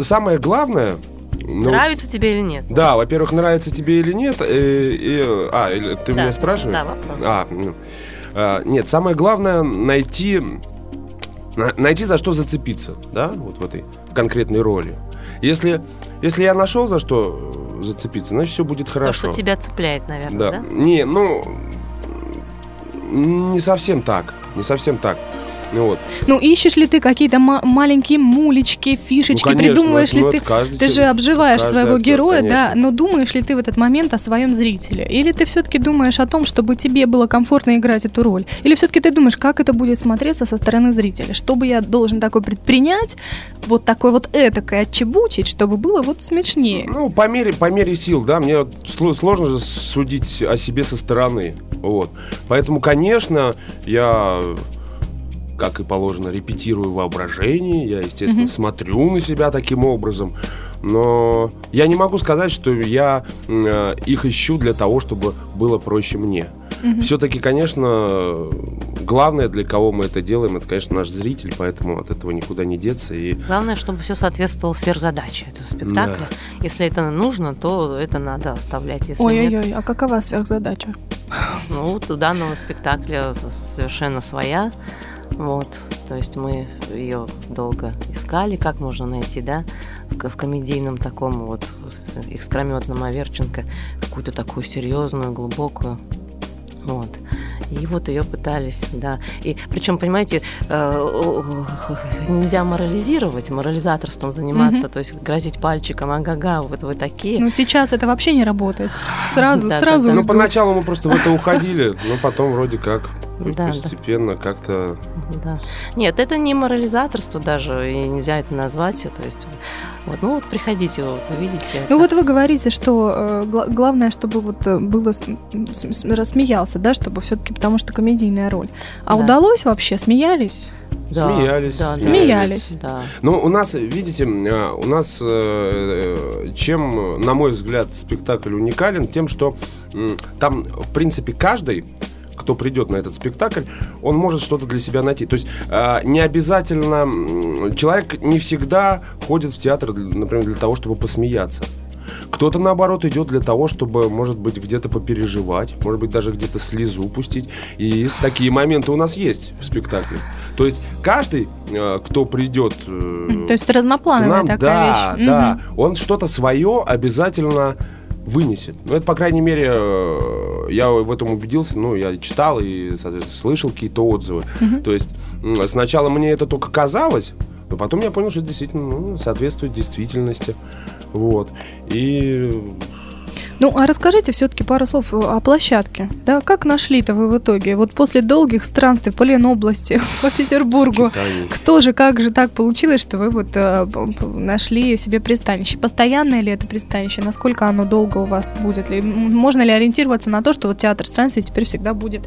самое главное, ну, нравится тебе или нет? Да, во-первых, нравится тебе или нет. И, э, и, а, ты да, меня спрашиваешь? Да, вопрос. А, ну, а, нет, самое главное найти, найти за что зацепиться, да, вот в этой конкретной роли. Если, если я нашел за что зацепиться, значит все будет хорошо. То, что тебя цепляет, наверное, да? да? Не, ну, не совсем так. Не совсем так. Ну, вот. ну ищешь ли ты какие-то маленькие мулечки, фишечки, ну, конечно, придумываешь ну, ли ты, каждый, ты же обживаешь своего актер, героя, конечно. да, но думаешь ли ты в этот момент о своем зрителе? Или ты все-таки думаешь о том, чтобы тебе было комфортно играть эту роль? Или все-таки ты думаешь, как это будет смотреться со стороны зрителя? Что бы я должен такой предпринять, вот такой вот этакой отчебучить, чтобы было вот смешнее? Ну, по мере, по мере сил, да, мне сложно же судить о себе со стороны, вот. Поэтому, конечно, я как и положено, репетирую воображение, я, естественно, mm-hmm. смотрю на себя таким образом, но я не могу сказать, что я э, их ищу для того, чтобы было проще мне. Mm-hmm. Все-таки, конечно, главное, для кого мы это делаем, это, конечно, наш зритель, поэтому от этого никуда не деться. И... Главное, чтобы все соответствовало сверхзадаче этого спектакля. Да. Если это нужно, то это надо оставлять. Если Ой-ой-ой, а какова сверхзадача? Ну, у данного спектакля совершенно своя. Вот, то есть мы ее долго искали, как можно найти, да, в, в комедийном таком вот искрометном Аверченко какую-то такую серьезную, глубокую. Вот. И вот ее пытались, да. И причем, понимаете, э, нельзя морализировать, морализаторством заниматься, mm-hmm. то есть грозить пальчиком, ага-га, вот вы такие. Ну, сейчас это вообще не работает. [LAUGHS] Сразу, сразу. Ну, [LAUGHS] поначалу мы просто в это уходили, но потом вроде как да, постепенно да. как-то... Да. Нет, это не морализаторство даже, и нельзя это назвать. То есть, вот, ну вот приходите, вот, вы видите. Ну вот вы говорите, что э, главное, чтобы вот э, было рассмеялся, да, чтобы все-таки, потому что комедийная роль. А да. удалось вообще? Смеялись? Да, смеялись, да, смеялись. Да. Ну, у нас, видите, э, у нас, э, чем, на мой взгляд, спектакль уникален, тем, что там, в принципе, каждый кто придет на этот спектакль, он может что-то для себя найти. То есть э, не обязательно человек не всегда ходит в театр, например, для того, чтобы посмеяться. Кто-то, наоборот, идет для того, чтобы, может быть, где-то попереживать, может быть, даже где-то слезу пустить. И такие моменты у нас есть в спектакле. То есть каждый, э, кто придет... Э, То есть разноплановая нам, такая да, вещь. Да, угу. он что-то свое обязательно вынесет. Ну, это, по крайней мере, э, я в этом убедился, ну, я читал и, соответственно, слышал какие-то отзывы. Угу. То есть сначала мне это только казалось, но потом я понял, что это действительно ну, соответствует действительности. Вот. И ну, а расскажите все-таки пару слов о площадке. Да, как нашли-то вы в итоге? Вот после долгих странствий по Ленобласти, [LAUGHS] по Петербургу, кто же, как же так получилось, что вы вот э, нашли себе пристанище? Постоянное ли это пристанище? Насколько оно долго у вас будет? Ли? Можно ли ориентироваться на то, что вот театр странствий теперь всегда будет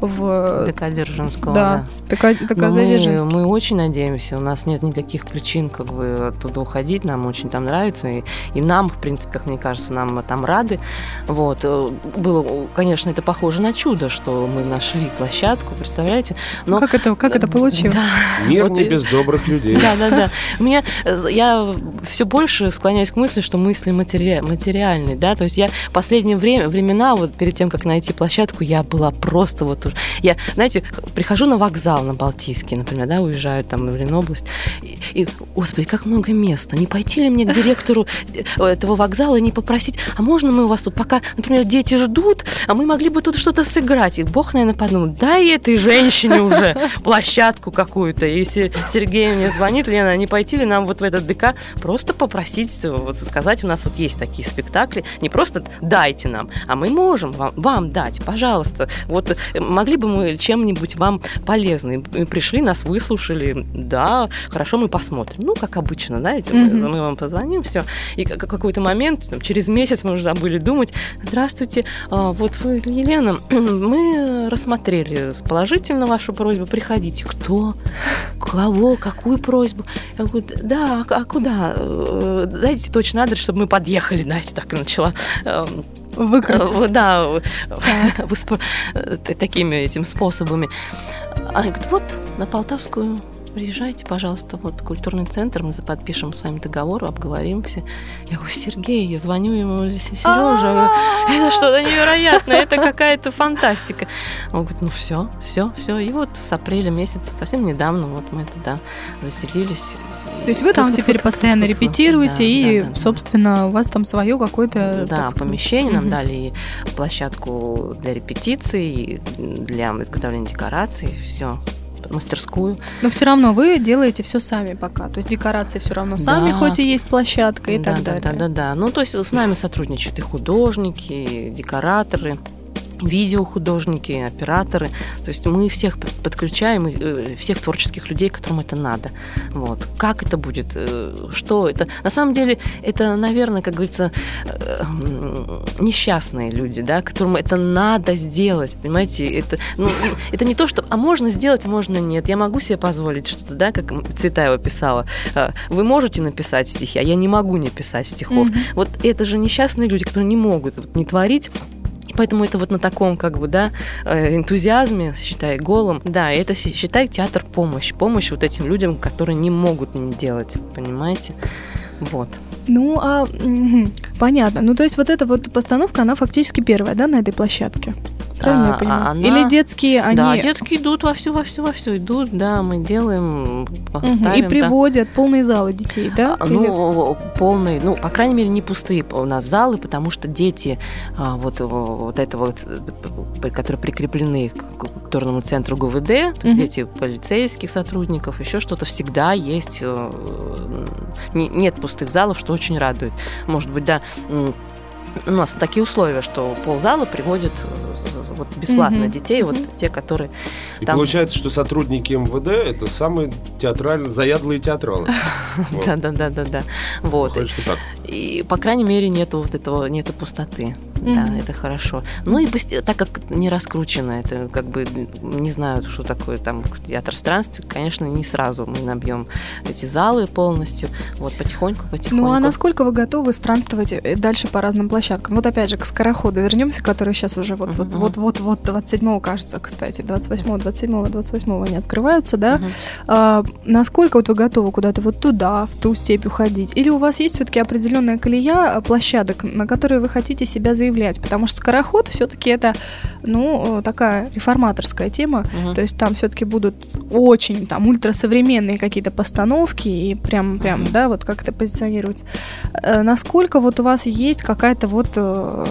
в... ДК Дзержинского, да. да. ДК, ДК ну, мы, мы очень надеемся, у нас нет никаких причин как бы оттуда уходить, нам очень там нравится, и, и нам, в принципе, как мне кажется, нам там рады, вот. Э, было, конечно, это похоже на чудо, что мы нашли площадку, представляете? Но... Как это, как это получилось? Да. Мир вот не и... без добрых людей. Да, да, да. Мне, э, я все больше склоняюсь к мысли, что мысли матери... материальные, да, то есть я в последнее время, времена, вот перед тем, как найти площадку, я была просто вот... Я, знаете, прихожу на вокзал на Балтийский, например, да, уезжаю там в Ленобласть, и, и, господи, как много места. Не пойти ли мне к директору э, этого вокзала и не попросить, а можно мы у вас тут пока, например, дети ждут, а мы могли бы тут что-то сыграть. И Бог, наверное, подумал, дай этой женщине уже [LAUGHS] площадку какую-то. И если Сергей мне звонит, Лена, не пойти ли нам вот в этот ДК просто попросить, вот сказать, у нас вот есть такие спектакли, не просто дайте нам, а мы можем вам, вам дать, пожалуйста. Вот э, могли бы мы чем-нибудь вам полезны. Мы пришли, нас выслушали, да, хорошо, мы посмотрим. Ну, как обычно, знаете, mm-hmm. мы, мы вам позвоним, все. И какой-то момент, там, через месяц мы уже забыли начали думать, здравствуйте, а, вот вы, Елена, [CLEARS THROAT] мы рассмотрели положительно вашу просьбу, приходите. Кто? Кого? Какую просьбу? Я говорю, да, а, а куда? Э, дайте точно адрес, чтобы мы подъехали, знаете, так и начала эм, Выкрутить. Да, [LAUGHS] такими этим способами. Она говорит, вот на Полтавскую приезжайте, пожалуйста, вот культурный центр, мы подпишем с вами договор, обговорим все. Я говорю, Сергей, я звоню ему, Сережа, это что-то невероятное, это какая-то фантастика. Он говорит, ну все, все, все. И вот с апреля месяца, совсем недавно, вот мы туда заселились. То есть вы там теперь постоянно репетируете, и, собственно, у вас там свое какое-то... Да, помещение нам дали и площадку для репетиций, для изготовления декораций, все мастерскую. Но все равно вы делаете все сами пока. То есть декорации все равно сами, да. хоть и есть площадка и да, так да, далее. Да, да, да. Ну, то есть с нами сотрудничают и художники, и декораторы. Видеохудожники, операторы. То есть мы всех подключаем, э, всех творческих людей, которым это надо. Вот. Как это будет? Э, что это? На самом деле, это, наверное, как говорится, э, несчастные люди, да, которым это надо сделать, понимаете? Это, ну, это не то, что... А можно сделать, а можно нет. Я могу себе позволить что-то, да, как Цветаева писала. Вы можете написать стихи, а я не могу не писать стихов. Mm-hmm. Вот это же несчастные люди, которые не могут не творить Поэтому это вот на таком, как бы, да, э, энтузиазме, считай, голом. Да, это, считай, театр помощь. Помощь вот этим людям, которые не могут не делать, понимаете? Вот. Ну, а понятно. Ну, то есть вот эта вот постановка, она фактически первая, да, на этой площадке? Правильно а, я понимаю? Она... Или детские, они... Да, детские идут во все, во все, во все идут, да, мы делаем, ставим, И приводят да. полные залы детей, да? А, ну, полные, ну, по крайней мере, не пустые у нас залы, потому что дети а, вот, вот этого, которые прикреплены к культурному центру ГУВД, то есть угу. дети полицейских сотрудников, еще что-то, всегда есть, э, нет пустых залов, что очень радует. Может быть, да, у нас такие условия, что ползала приводит э, вот бесплатно mm-hmm. детей, вот mm-hmm. те, которые. И там... получается, что сотрудники МВД это самые театральные, заядлые театралы. Да, да, да, да, да. Вот. И по крайней мере нету вот этого, нету пустоты. Да, это хорошо. Ну и так как не раскручено, это как бы не знаю, что такое там театр странствий, конечно, не сразу мы набьем эти залы полностью. Вот потихоньку, потихоньку. Ну а насколько вы готовы странствовать э, дальше по разным площадкам? Вот опять же к скороходу вернемся, который сейчас уже вот вот вот вот вот 27 кажется, кстати, 28 27 28 они открываются, да? А, насколько вот вы готовы куда-то вот туда, в ту степь уходить? Или у вас есть все-таки определенная колея а, площадок, на которые вы хотите себя заявлять, потому что скороход все-таки это, ну, такая реформаторская тема, угу. то есть там все-таки будут очень там ультрасовременные какие-то постановки и прям, прям, угу. да, вот как это позиционировать. Э, насколько вот у вас есть какая-то вот э,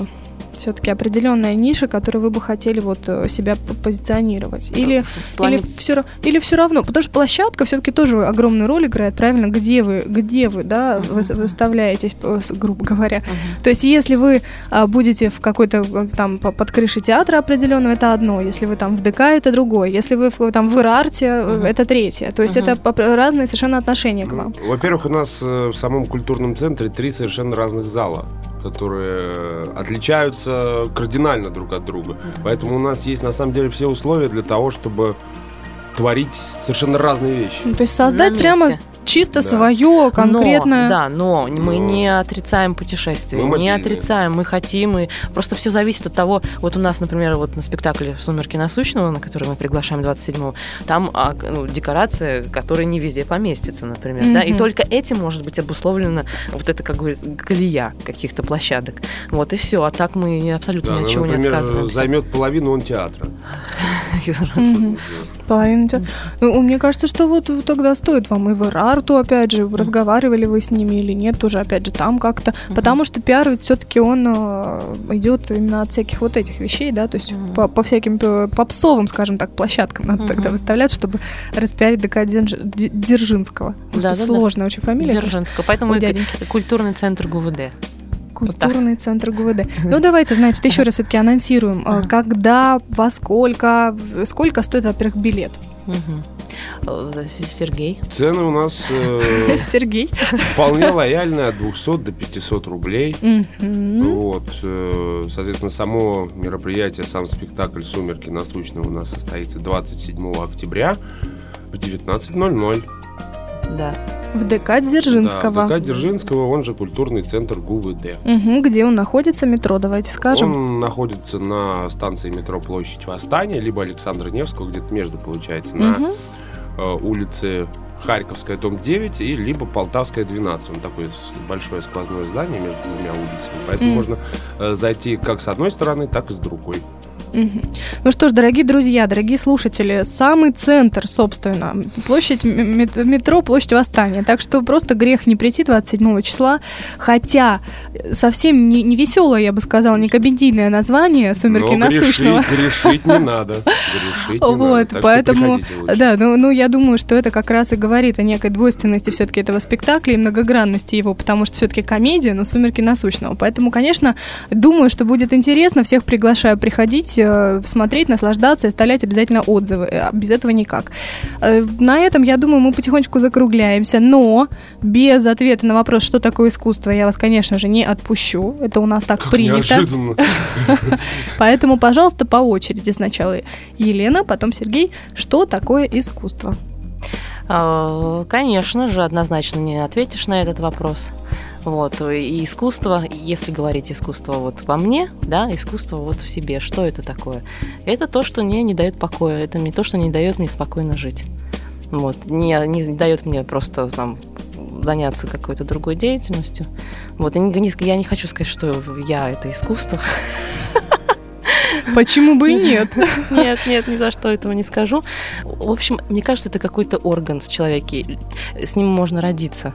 все-таки определенная ниша, которую вы бы хотели вот э, себя позиционировать? Или, плане... или, все, или все равно? Потому что площадка все-таки тоже огромную роль играет, правильно? Где вы, где вы, да, uh-huh. выставляетесь, грубо говоря. Uh-huh. То есть, если вы а, будете в какой-то э, там под крышей театра определенного, это одно. Если вы там в ДК, это другое. Если вы там в Ирарте, uh-huh. это третье. То есть, uh-huh. это разные совершенно отношения к вам. Во-первых, у нас в самом культурном центре три совершенно разных зала которые отличаются кардинально друг от друга. Поэтому у нас есть на самом деле все условия для того, чтобы творить совершенно разные вещи. Ну, то есть создать прямо чисто да. свое конкретное. Но, да, но, но мы не отрицаем путешествия, мы не отрицаем, мы хотим, и просто все зависит от того. Вот у нас, например, вот на спектакле «Сумерки насущного», на который мы приглашаем 27-го, там а, ну, декорация, которая не везде поместится, например, mm-hmm. да, и только этим может быть обусловлена вот эта, как говорится, колея каких-то площадок. Вот и все, а так мы абсолютно да, ни от чего например, не отказываемся. займет половину он театра. [LAUGHS] Театра. Ну, мне кажется, что вот тогда стоит вам и в Ирарту, опять же, разговаривали вы с ними или нет, тоже, опять же, там как-то. Потому что пиар ведь все-таки он э, идет именно от всяких вот этих вещей, да, то есть по, по всяким попсовым, скажем так, площадкам надо тогда выставлять, чтобы распиарить ДК Дзержинского. Да, Сложная очень фамилия. Дзержинского. Поэтому культурный центр ГУВД. Культурный вот центр ГУВД. [LAUGHS] Ну, давайте, значит, еще раз все-таки анонсируем. А, когда, во сколько, сколько стоит, во-первых, билет? Э, Сергей. Цены у нас э, [LAUGHS] Сергей. вполне лояльные, от 200 до 500 рублей. Вот. Э, соответственно, само мероприятие, сам спектакль «Сумерки насущного» у нас состоится 27 октября в 19.00. Да. В ДК Дзержинского. Да, ДК Дзержинского, он же культурный центр ГУВД. Угу, где он находится, метро, давайте скажем. Он находится на станции метро Площадь Восстания, либо Александра Невского, где-то между, получается, на угу. э, улице Харьковская, дом 9, и либо Полтавская, 12. Он такое большое сквозное здание между двумя улицами. Поэтому mm. можно э, зайти как с одной стороны, так и с другой. Ну что ж, дорогие друзья, дорогие слушатели, самый центр, собственно, площадь метро, площадь Восстания. Так что просто грех не прийти 27 числа, хотя совсем не, не веселое, я бы сказала, не комедийное название «Сумерки Но насущного». Грешить, грешить не надо. [LAUGHS] Грешить не вот, надо. поэтому, да, ну, ну я думаю, что это как раз и говорит о некой двойственности все-таки этого спектакля и многогранности его, потому что все-таки комедия, но «Сумерки насущного». Поэтому, конечно, думаю, что будет интересно, всех приглашаю приходить э, смотреть, наслаждаться и оставлять обязательно отзывы. Э, без этого никак. Э, на этом, я думаю, мы потихонечку закругляемся, но без ответа на вопрос, что такое искусство, я вас, конечно же, не отпущу. Это у нас так Как принято. неожиданно. [LAUGHS] Поэтому, пожалуйста, по очереди. Сначала Елена, потом Сергей. Что такое искусство? А, Конечно же, однозначно не ответишь на этот вопрос. Вот, и искусство, если говорить искусство вот во мне, да, искусство вот в себе, что это такое? Это то, что мне не дает покоя, это не то, что не дает мне спокойно жить. Вот, не, не дает мне просто там заняться какой-то другой деятельностью. Вот, не- не- я не хочу сказать, что я это искусство. [LAUGHS] Почему бы и нет? Нет, нет, ни за что этого не скажу. В общем, мне кажется, это какой-то орган в человеке. С ним можно родиться.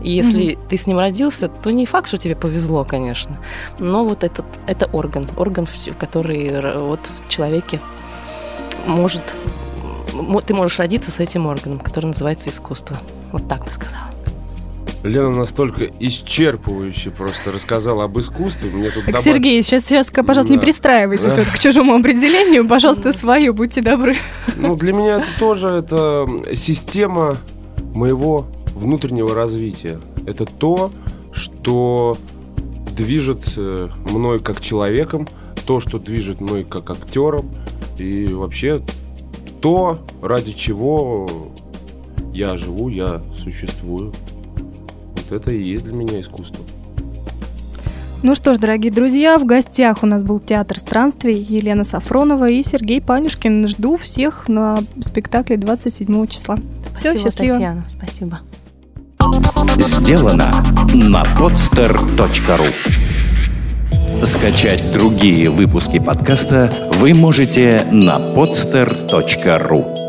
И если ты с ним родился, то не факт, что тебе повезло, конечно. Но вот этот, это орган. Орган, который вот в человеке может... Ты можешь родиться с этим органом, который называется искусство. Вот так бы сказала. Лена настолько исчерпывающе просто рассказала об искусстве. Мне тут Так, добав- Сергей, сейчас, сейчас, пожалуйста, не Да. пристраивайтесь вот к чужому определению. Пожалуйста, свое, будьте добры. Ну, для меня это тоже это система моего внутреннего развития. Это то, что движет э, мной как человеком, то, что движет мной как актером, и вообще то, ради чего я живу, я существую. Это и есть для меня искусство. Ну что ж, дорогие друзья, в гостях у нас был театр странствий Елена Сафронова и Сергей Панюшкин. Жду всех на спектакле 27 числа. Все, Спасибо, счастливо. Татьяна. Спасибо. Сделано на podster.ru Скачать другие выпуски подкаста вы можете на podster.ru